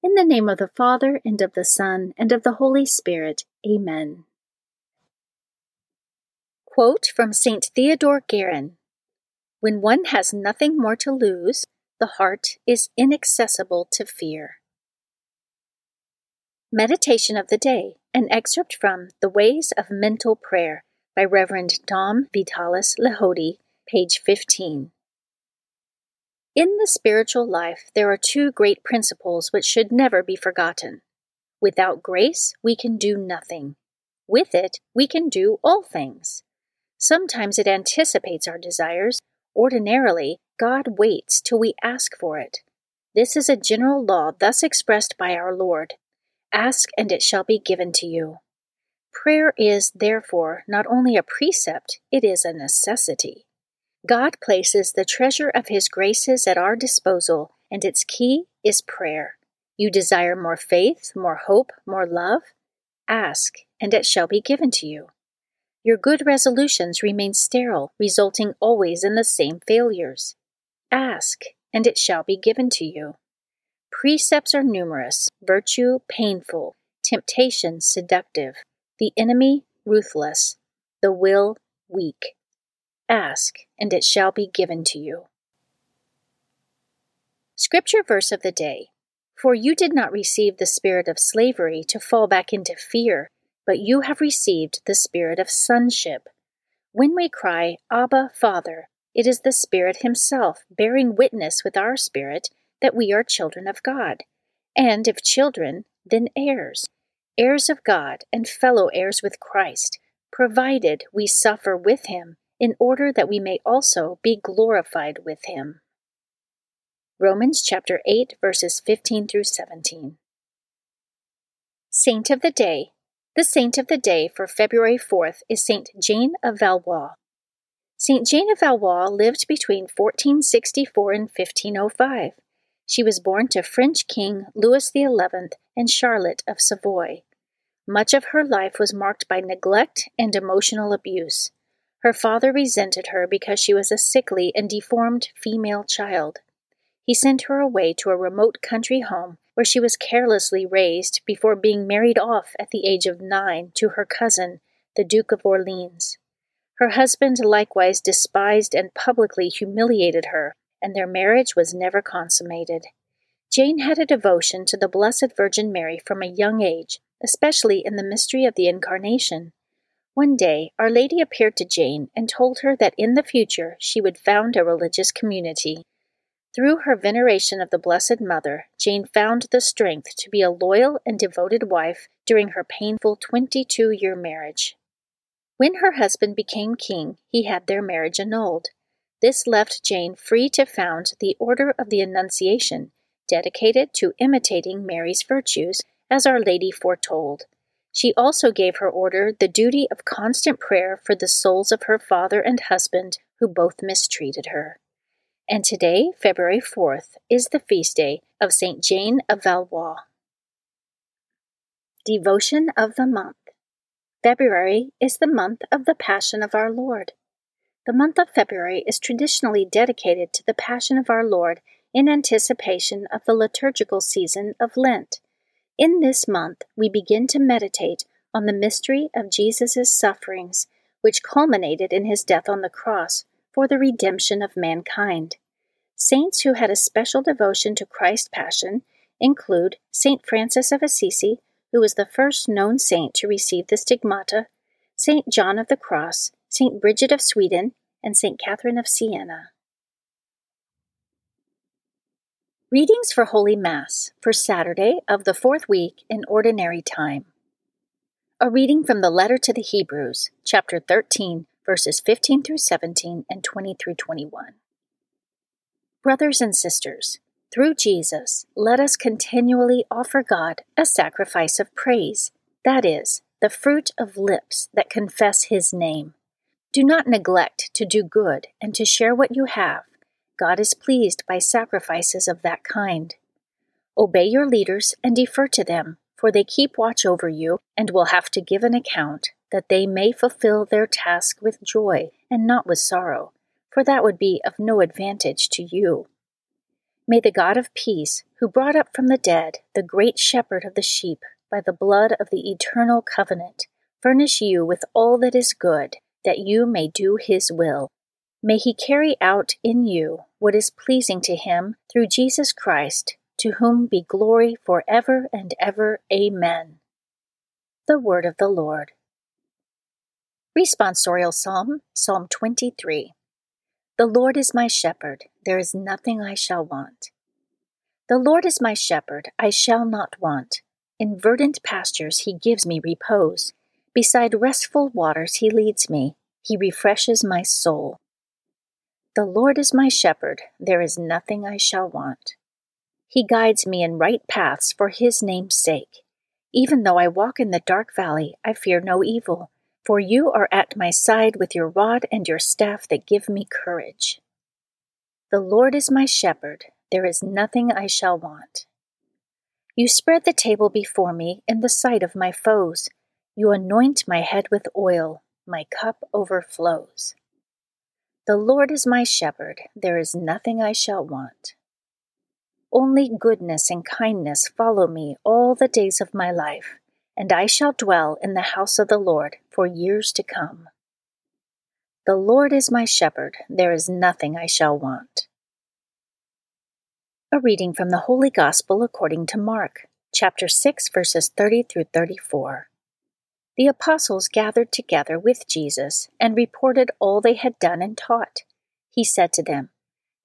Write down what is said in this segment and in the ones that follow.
In the name of the Father, and of the Son, and of the Holy Spirit. Amen. Quote from St. Theodore Guerin When one has nothing more to lose, the heart is inaccessible to fear. Meditation of the Day, an excerpt from The Ways of Mental Prayer by Reverend Dom Vitalis Lehodey, page 15. In the spiritual life, there are two great principles which should never be forgotten. Without grace, we can do nothing. With it, we can do all things. Sometimes it anticipates our desires. Ordinarily, God waits till we ask for it. This is a general law thus expressed by our Lord Ask, and it shall be given to you. Prayer is, therefore, not only a precept, it is a necessity. God places the treasure of His graces at our disposal, and its key is prayer. You desire more faith, more hope, more love? Ask, and it shall be given to you. Your good resolutions remain sterile, resulting always in the same failures. Ask, and it shall be given to you. Precepts are numerous, virtue painful, temptation seductive, the enemy ruthless, the will weak. Ask, and it shall be given to you. Scripture verse of the day For you did not receive the spirit of slavery to fall back into fear, but you have received the spirit of sonship. When we cry, Abba, Father, it is the Spirit Himself bearing witness with our spirit that we are children of God. And if children, then heirs, heirs of God and fellow heirs with Christ, provided we suffer with Him in order that we may also be glorified with him. Romans chapter 8 verses 15 through 17. Saint of the Day. The saint of the day for February 4th is Saint Jane of Valois. Saint Jane of Valois lived between 1464 and 1505. She was born to French King Louis XI and Charlotte of Savoy. Much of her life was marked by neglect and emotional abuse. Her father resented her because she was a sickly and deformed female child. He sent her away to a remote country home where she was carelessly raised before being married off at the age of nine to her cousin, the Duke of Orleans. Her husband likewise despised and publicly humiliated her, and their marriage was never consummated. Jane had a devotion to the Blessed Virgin Mary from a young age, especially in the mystery of the Incarnation. One day, Our Lady appeared to Jane and told her that in the future she would found a religious community. Through her veneration of the Blessed Mother, Jane found the strength to be a loyal and devoted wife during her painful 22 year marriage. When her husband became king, he had their marriage annulled. This left Jane free to found the Order of the Annunciation, dedicated to imitating Mary's virtues, as Our Lady foretold. She also gave her order the duty of constant prayer for the souls of her father and husband who both mistreated her. And today, February 4th, is the feast day of St. Jane of Valois. Devotion of the Month February is the month of the Passion of our Lord. The month of February is traditionally dedicated to the Passion of our Lord in anticipation of the liturgical season of Lent. In this month, we begin to meditate on the mystery of Jesus' sufferings, which culminated in his death on the cross for the redemption of mankind. Saints who had a special devotion to Christ's Passion include Saint Francis of Assisi, who was the first known saint to receive the stigmata, Saint John of the Cross, Saint Bridget of Sweden, and Saint Catherine of Siena. Readings for Holy Mass for Saturday of the fourth week in Ordinary Time. A reading from the letter to the Hebrews, chapter 13, verses 15 through 17 and 20 through 21. Brothers and sisters, through Jesus, let us continually offer God a sacrifice of praise, that is, the fruit of lips that confess His name. Do not neglect to do good and to share what you have. God is pleased by sacrifices of that kind. Obey your leaders and defer to them, for they keep watch over you and will have to give an account, that they may fulfill their task with joy and not with sorrow, for that would be of no advantage to you. May the God of peace, who brought up from the dead the great shepherd of the sheep by the blood of the eternal covenant, furnish you with all that is good, that you may do his will. May he carry out in you what is pleasing to him through Jesus Christ, to whom be glory for ever and ever. Amen. The Word of the Lord. Responsorial Psalm, Psalm 23. The Lord is my shepherd, there is nothing I shall want. The Lord is my shepherd, I shall not want. In verdant pastures he gives me repose. Beside restful waters he leads me, he refreshes my soul. The Lord is my shepherd, there is nothing I shall want. He guides me in right paths for his name's sake. Even though I walk in the dark valley, I fear no evil for you are at my side with your rod and your staff that give me courage. The Lord is my shepherd, there is nothing I shall want. You spread the table before me in the sight of my foes. You anoint my head with oil, my cup overflows. The Lord is my shepherd, there is nothing I shall want. Only goodness and kindness follow me all the days of my life and I shall dwell in the house of the Lord for years to come. The Lord is my shepherd, there is nothing I shall want. A reading from the Holy Gospel according to Mark, chapter 6, verses 30 through 34. The apostles gathered together with Jesus and reported all they had done and taught. He said to them,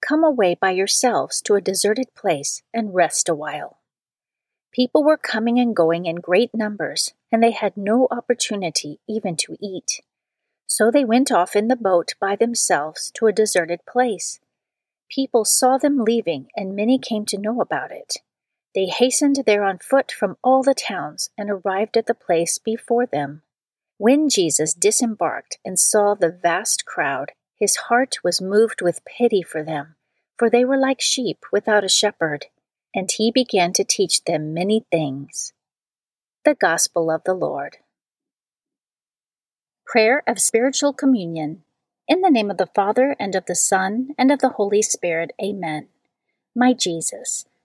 Come away by yourselves to a deserted place and rest a while. People were coming and going in great numbers, and they had no opportunity even to eat. So they went off in the boat by themselves to a deserted place. People saw them leaving, and many came to know about it. They hastened there on foot from all the towns and arrived at the place before them. When Jesus disembarked and saw the vast crowd, his heart was moved with pity for them, for they were like sheep without a shepherd and he began to teach them many things. The Gospel of the Lord. Prayer of Spiritual Communion. In the name of the Father, and of the Son, and of the Holy Spirit, Amen. My Jesus,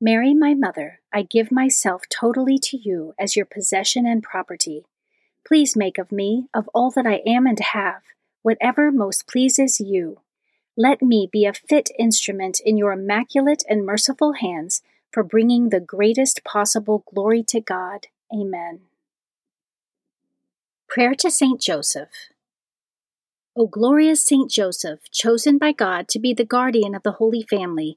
Mary, my mother, I give myself totally to you as your possession and property. Please make of me, of all that I am and have, whatever most pleases you. Let me be a fit instrument in your immaculate and merciful hands for bringing the greatest possible glory to God. Amen. Prayer to Saint Joseph. O glorious Saint Joseph, chosen by God to be the guardian of the Holy Family,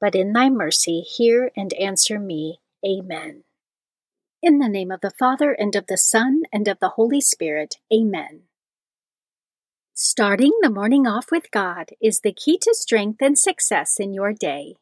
but in thy mercy hear and answer me. Amen. In the name of the Father, and of the Son, and of the Holy Spirit. Amen. Starting the morning off with God is the key to strength and success in your day.